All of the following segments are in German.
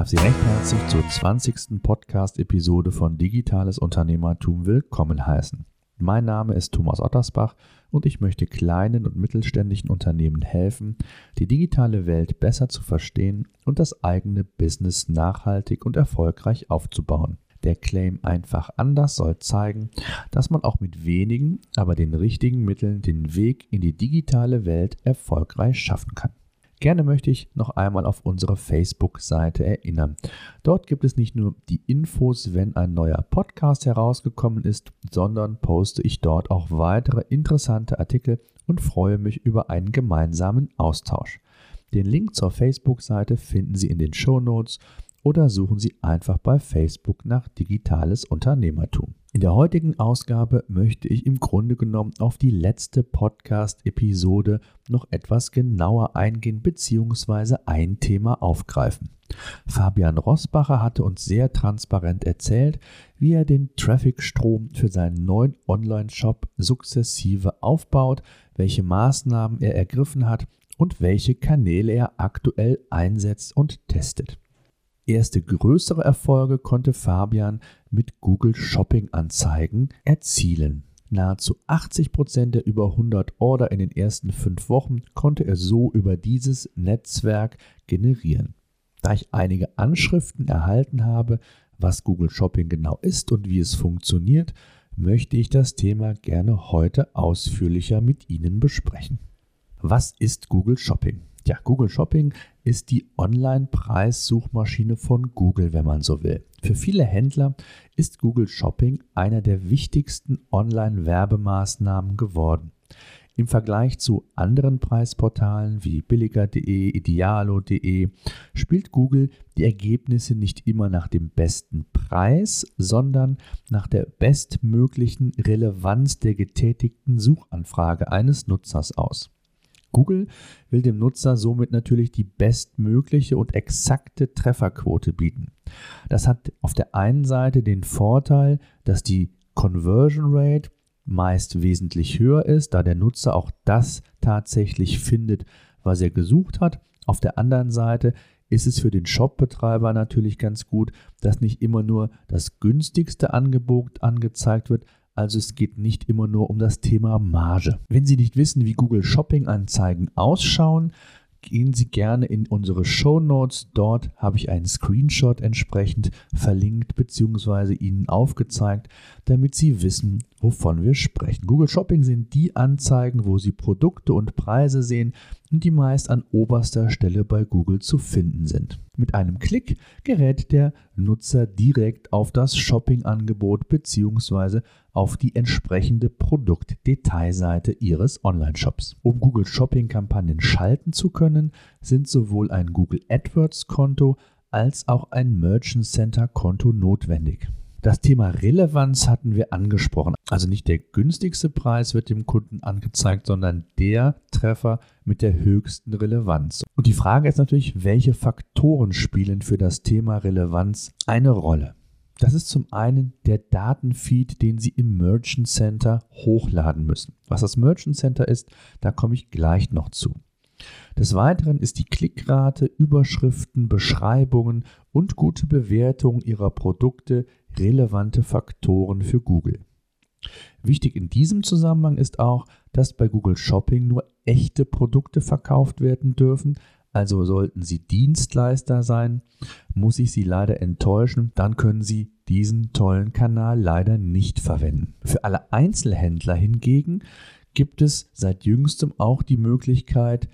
darf Sie recht herzlich zur 20. Podcast-Episode von Digitales Unternehmertum willkommen heißen. Mein Name ist Thomas Ottersbach und ich möchte kleinen und mittelständischen Unternehmen helfen, die digitale Welt besser zu verstehen und das eigene Business nachhaltig und erfolgreich aufzubauen. Der Claim einfach anders soll zeigen, dass man auch mit wenigen, aber den richtigen Mitteln den Weg in die digitale Welt erfolgreich schaffen kann. Gerne möchte ich noch einmal auf unsere Facebook-Seite erinnern. Dort gibt es nicht nur die Infos, wenn ein neuer Podcast herausgekommen ist, sondern poste ich dort auch weitere interessante Artikel und freue mich über einen gemeinsamen Austausch. Den Link zur Facebook-Seite finden Sie in den Show Notes oder suchen Sie einfach bei Facebook nach digitales Unternehmertum. In der heutigen Ausgabe möchte ich im Grunde genommen auf die letzte Podcast-Episode noch etwas genauer eingehen bzw. ein Thema aufgreifen. Fabian Rossbacher hatte uns sehr transparent erzählt, wie er den Traffic-Strom für seinen neuen Online-Shop sukzessive aufbaut, welche Maßnahmen er ergriffen hat und welche Kanäle er aktuell einsetzt und testet. Erste größere Erfolge konnte Fabian mit Google Shopping Anzeigen erzielen. Nahezu 80 Prozent der über 100 Order in den ersten fünf Wochen konnte er so über dieses Netzwerk generieren. Da ich einige Anschriften erhalten habe, was Google Shopping genau ist und wie es funktioniert, möchte ich das Thema gerne heute ausführlicher mit Ihnen besprechen. Was ist Google Shopping? Ja, Google Shopping ist die Online-Preissuchmaschine von Google, wenn man so will. Für viele Händler ist Google Shopping einer der wichtigsten Online-Werbemaßnahmen geworden. Im Vergleich zu anderen Preisportalen wie billiger.de, idealo.de spielt Google die Ergebnisse nicht immer nach dem besten Preis, sondern nach der bestmöglichen Relevanz der getätigten Suchanfrage eines Nutzers aus. Google will dem Nutzer somit natürlich die bestmögliche und exakte Trefferquote bieten. Das hat auf der einen Seite den Vorteil, dass die Conversion Rate meist wesentlich höher ist, da der Nutzer auch das tatsächlich findet, was er gesucht hat. Auf der anderen Seite ist es für den Shopbetreiber natürlich ganz gut, dass nicht immer nur das günstigste Angebot angezeigt wird, also es geht nicht immer nur um das Thema Marge. Wenn Sie nicht wissen, wie Google Shopping Anzeigen ausschauen, gehen Sie gerne in unsere Show Notes. Dort habe ich einen Screenshot entsprechend verlinkt bzw. Ihnen aufgezeigt, damit Sie wissen, wovon wir sprechen. Google Shopping sind die Anzeigen, wo Sie Produkte und Preise sehen die meist an oberster Stelle bei Google zu finden sind. Mit einem Klick gerät der Nutzer direkt auf das Shopping-Angebot bzw. auf die entsprechende Produktdetailseite Ihres Online-Shops. Um Google Shopping-Kampagnen schalten zu können, sind sowohl ein Google AdWords-Konto als auch ein Merchant Center-Konto notwendig. Das Thema Relevanz hatten wir angesprochen. Also nicht der günstigste Preis wird dem Kunden angezeigt, sondern der Treffer mit der höchsten Relevanz. Und die Frage ist natürlich, welche Faktoren spielen für das Thema Relevanz eine Rolle? Das ist zum einen der Datenfeed, den Sie im Merchant Center hochladen müssen. Was das Merchant Center ist, da komme ich gleich noch zu. Des Weiteren ist die Klickrate, Überschriften, Beschreibungen und gute Bewertung Ihrer Produkte relevante Faktoren für Google. Wichtig in diesem Zusammenhang ist auch, dass bei Google Shopping nur echte Produkte verkauft werden dürfen, also sollten Sie Dienstleister sein, muss ich Sie leider enttäuschen, dann können Sie diesen tollen Kanal leider nicht verwenden. Für alle Einzelhändler hingegen gibt es seit jüngstem auch die Möglichkeit,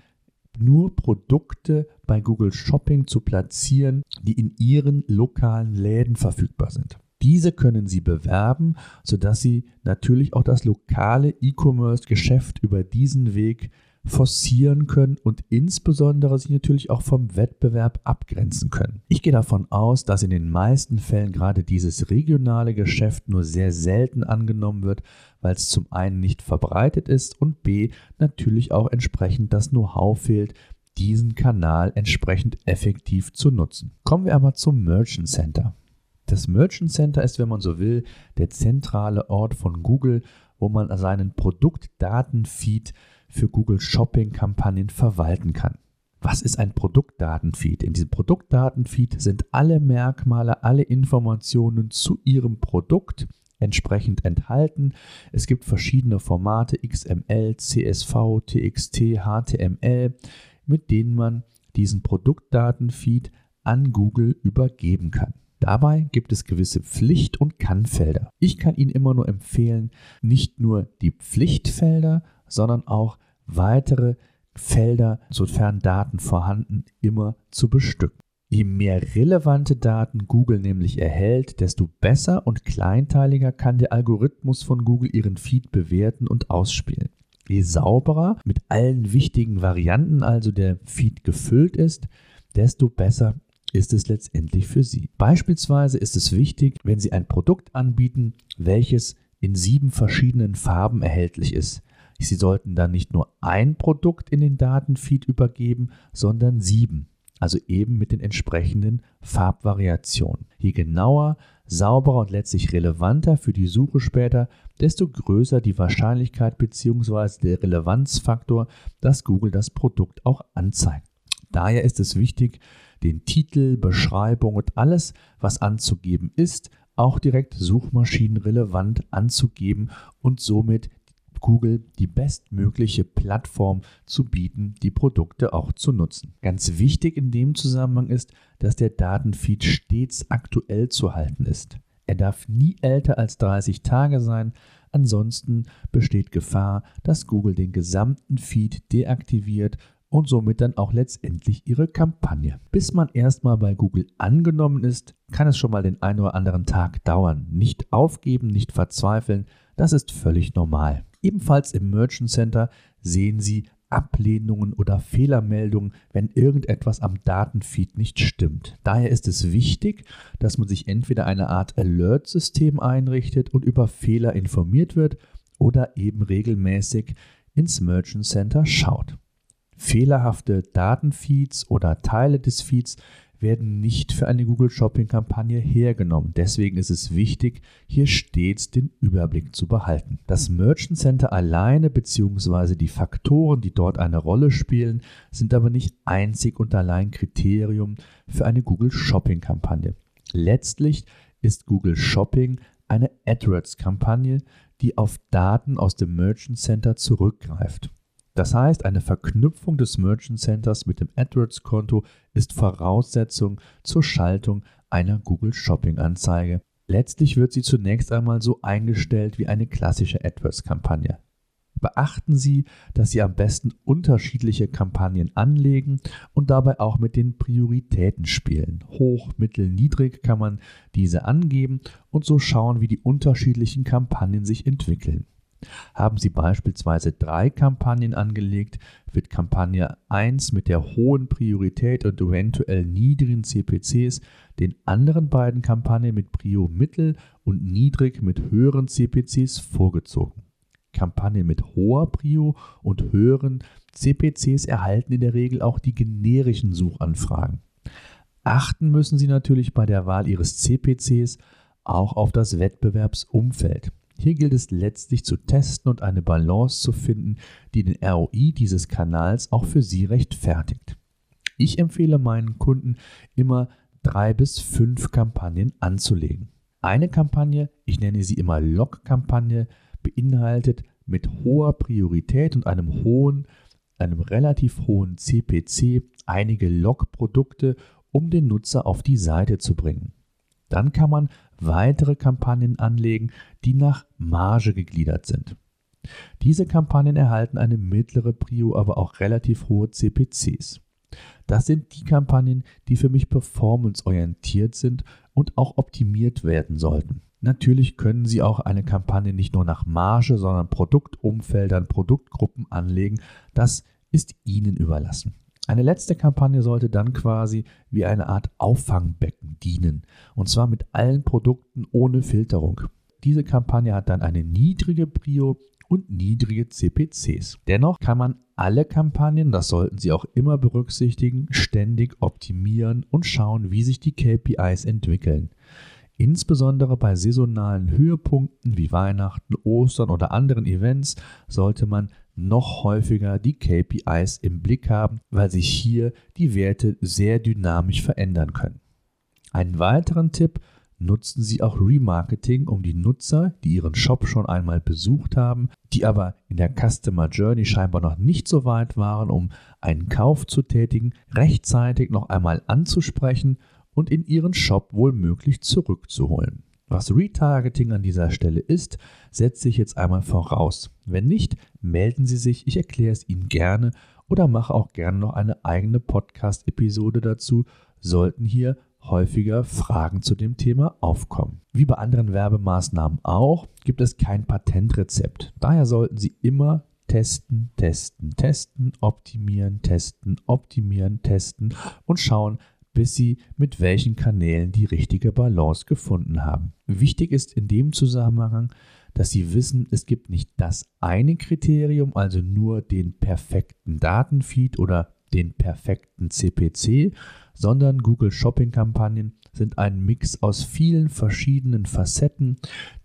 nur Produkte bei Google Shopping zu platzieren, die in Ihren lokalen Läden verfügbar sind. Diese können Sie bewerben, sodass Sie natürlich auch das lokale E-Commerce-Geschäft über diesen Weg forcieren können und insbesondere sich natürlich auch vom Wettbewerb abgrenzen können. Ich gehe davon aus, dass in den meisten Fällen gerade dieses regionale Geschäft nur sehr selten angenommen wird, weil es zum einen nicht verbreitet ist und b natürlich auch entsprechend das Know-how fehlt, diesen Kanal entsprechend effektiv zu nutzen. Kommen wir aber zum Merchant Center. Das Merchant Center ist, wenn man so will, der zentrale Ort von Google, wo man seinen Produktdatenfeed für Google Shopping Kampagnen verwalten kann. Was ist ein Produktdatenfeed? In diesem Produktdatenfeed sind alle Merkmale, alle Informationen zu Ihrem Produkt entsprechend enthalten. Es gibt verschiedene Formate XML, CSV, TXT, HTML, mit denen man diesen Produktdatenfeed an Google übergeben kann. Dabei gibt es gewisse Pflicht- und Kannfelder. Ich kann Ihnen immer nur empfehlen, nicht nur die Pflichtfelder, sondern auch weitere Felder, sofern Daten vorhanden, immer zu bestücken. Je mehr relevante Daten Google nämlich erhält, desto besser und kleinteiliger kann der Algorithmus von Google ihren Feed bewerten und ausspielen. Je sauberer mit allen wichtigen Varianten also der Feed gefüllt ist, desto besser ist es letztendlich für Sie. Beispielsweise ist es wichtig, wenn Sie ein Produkt anbieten, welches in sieben verschiedenen Farben erhältlich ist. Sie sollten dann nicht nur ein Produkt in den Datenfeed übergeben, sondern sieben. Also eben mit den entsprechenden Farbvariationen. Je genauer, sauberer und letztlich relevanter für die Suche später, desto größer die Wahrscheinlichkeit bzw. der Relevanzfaktor, dass Google das Produkt auch anzeigt. Daher ist es wichtig, den Titel, Beschreibung und alles, was anzugeben ist, auch direkt suchmaschinenrelevant anzugeben und somit Google die bestmögliche Plattform zu bieten, die Produkte auch zu nutzen. Ganz wichtig in dem Zusammenhang ist, dass der Datenfeed stets aktuell zu halten ist. Er darf nie älter als 30 Tage sein, ansonsten besteht Gefahr, dass Google den gesamten Feed deaktiviert und somit dann auch letztendlich ihre Kampagne. Bis man erstmal bei Google angenommen ist, kann es schon mal den einen oder anderen Tag dauern. Nicht aufgeben, nicht verzweifeln, das ist völlig normal. Ebenfalls im Merchant Center sehen Sie Ablehnungen oder Fehlermeldungen, wenn irgendetwas am Datenfeed nicht stimmt. Daher ist es wichtig, dass man sich entweder eine Art Alert-System einrichtet und über Fehler informiert wird oder eben regelmäßig ins Merchant Center schaut. Fehlerhafte Datenfeeds oder Teile des Feeds werden nicht für eine Google Shopping Kampagne hergenommen. Deswegen ist es wichtig, hier stets den Überblick zu behalten. Das Merchant Center alleine bzw. die Faktoren, die dort eine Rolle spielen, sind aber nicht einzig und allein Kriterium für eine Google Shopping Kampagne. Letztlich ist Google Shopping eine AdWords-Kampagne, die auf Daten aus dem Merchant Center zurückgreift. Das heißt, eine Verknüpfung des Merchant Centers mit dem AdWords-Konto ist Voraussetzung zur Schaltung einer Google Shopping-Anzeige. Letztlich wird sie zunächst einmal so eingestellt wie eine klassische AdWords-Kampagne. Beachten Sie, dass Sie am besten unterschiedliche Kampagnen anlegen und dabei auch mit den Prioritäten spielen. Hoch, mittel, niedrig kann man diese angeben und so schauen, wie die unterschiedlichen Kampagnen sich entwickeln. Haben Sie beispielsweise drei Kampagnen angelegt, wird Kampagne 1 mit der hohen Priorität und eventuell niedrigen CPCs den anderen beiden Kampagnen mit Prio mittel und niedrig mit höheren CPCs vorgezogen. Kampagnen mit hoher Prio und höheren CPCs erhalten in der Regel auch die generischen Suchanfragen. Achten müssen Sie natürlich bei der Wahl Ihres CPCs auch auf das Wettbewerbsumfeld. Hier gilt es letztlich zu testen und eine Balance zu finden, die den ROI dieses Kanals auch für Sie rechtfertigt. Ich empfehle meinen Kunden immer drei bis fünf Kampagnen anzulegen. Eine Kampagne, ich nenne sie immer Log-Kampagne, beinhaltet mit hoher Priorität und einem hohen, einem relativ hohen CPC einige Log-Produkte, um den Nutzer auf die Seite zu bringen. Dann kann man weitere Kampagnen anlegen, die nach Marge gegliedert sind. Diese Kampagnen erhalten eine mittlere Prio, aber auch relativ hohe CPCs. Das sind die Kampagnen, die für mich performanceorientiert sind und auch optimiert werden sollten. Natürlich können Sie auch eine Kampagne nicht nur nach Marge, sondern Produktumfeldern, Produktgruppen anlegen. Das ist Ihnen überlassen. Eine letzte Kampagne sollte dann quasi wie eine Art Auffangbecken dienen, und zwar mit allen Produkten ohne Filterung. Diese Kampagne hat dann eine niedrige Prio und niedrige CPCs. Dennoch kann man alle Kampagnen, das sollten Sie auch immer berücksichtigen, ständig optimieren und schauen, wie sich die KPIs entwickeln. Insbesondere bei saisonalen Höhepunkten wie Weihnachten, Ostern oder anderen Events sollte man noch häufiger die KPIs im Blick haben, weil sich hier die Werte sehr dynamisch verändern können. Einen weiteren Tipp nutzen Sie auch Remarketing, um die Nutzer, die Ihren Shop schon einmal besucht haben, die aber in der Customer Journey scheinbar noch nicht so weit waren, um einen Kauf zu tätigen, rechtzeitig noch einmal anzusprechen und in Ihren Shop wohlmöglich zurückzuholen. Was Retargeting an dieser Stelle ist, setze ich jetzt einmal voraus. Wenn nicht, melden Sie sich, ich erkläre es Ihnen gerne oder mache auch gerne noch eine eigene Podcast-Episode dazu, sollten hier häufiger Fragen zu dem Thema aufkommen. Wie bei anderen Werbemaßnahmen auch, gibt es kein Patentrezept. Daher sollten Sie immer testen, testen, testen, optimieren, testen, optimieren, testen und schauen, bis sie mit welchen Kanälen die richtige Balance gefunden haben. Wichtig ist in dem Zusammenhang, dass Sie wissen, es gibt nicht das eine Kriterium, also nur den perfekten Datenfeed oder den perfekten CPC, sondern Google Shopping Kampagnen sind ein Mix aus vielen verschiedenen Facetten,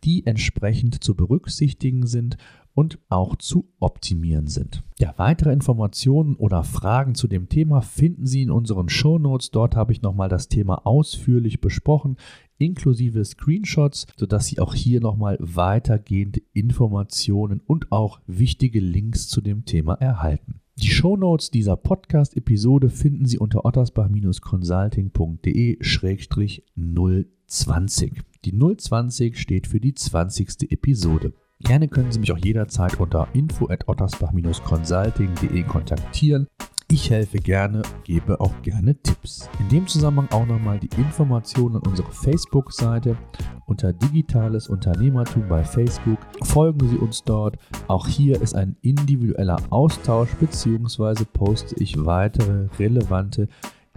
die entsprechend zu berücksichtigen sind und auch zu optimieren sind. Ja, weitere Informationen oder Fragen zu dem Thema finden Sie in unseren Show Notes. Dort habe ich nochmal das Thema ausführlich besprochen, inklusive Screenshots, sodass Sie auch hier nochmal weitergehende Informationen und auch wichtige Links zu dem Thema erhalten. Die Show Notes dieser Podcast-Episode finden Sie unter ottersbach-consulting.de-020. Die 020 steht für die 20. Episode. Gerne können Sie mich auch jederzeit unter info@ottersbach-consulting.de kontaktieren. Ich helfe gerne, gebe auch gerne Tipps. In dem Zusammenhang auch nochmal die Informationen an unsere Facebook-Seite unter Digitales Unternehmertum bei Facebook. Folgen Sie uns dort. Auch hier ist ein individueller Austausch bzw. poste ich weitere relevante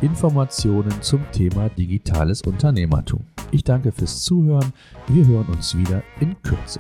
Informationen zum Thema digitales Unternehmertum. Ich danke fürs Zuhören. Wir hören uns wieder in Kürze.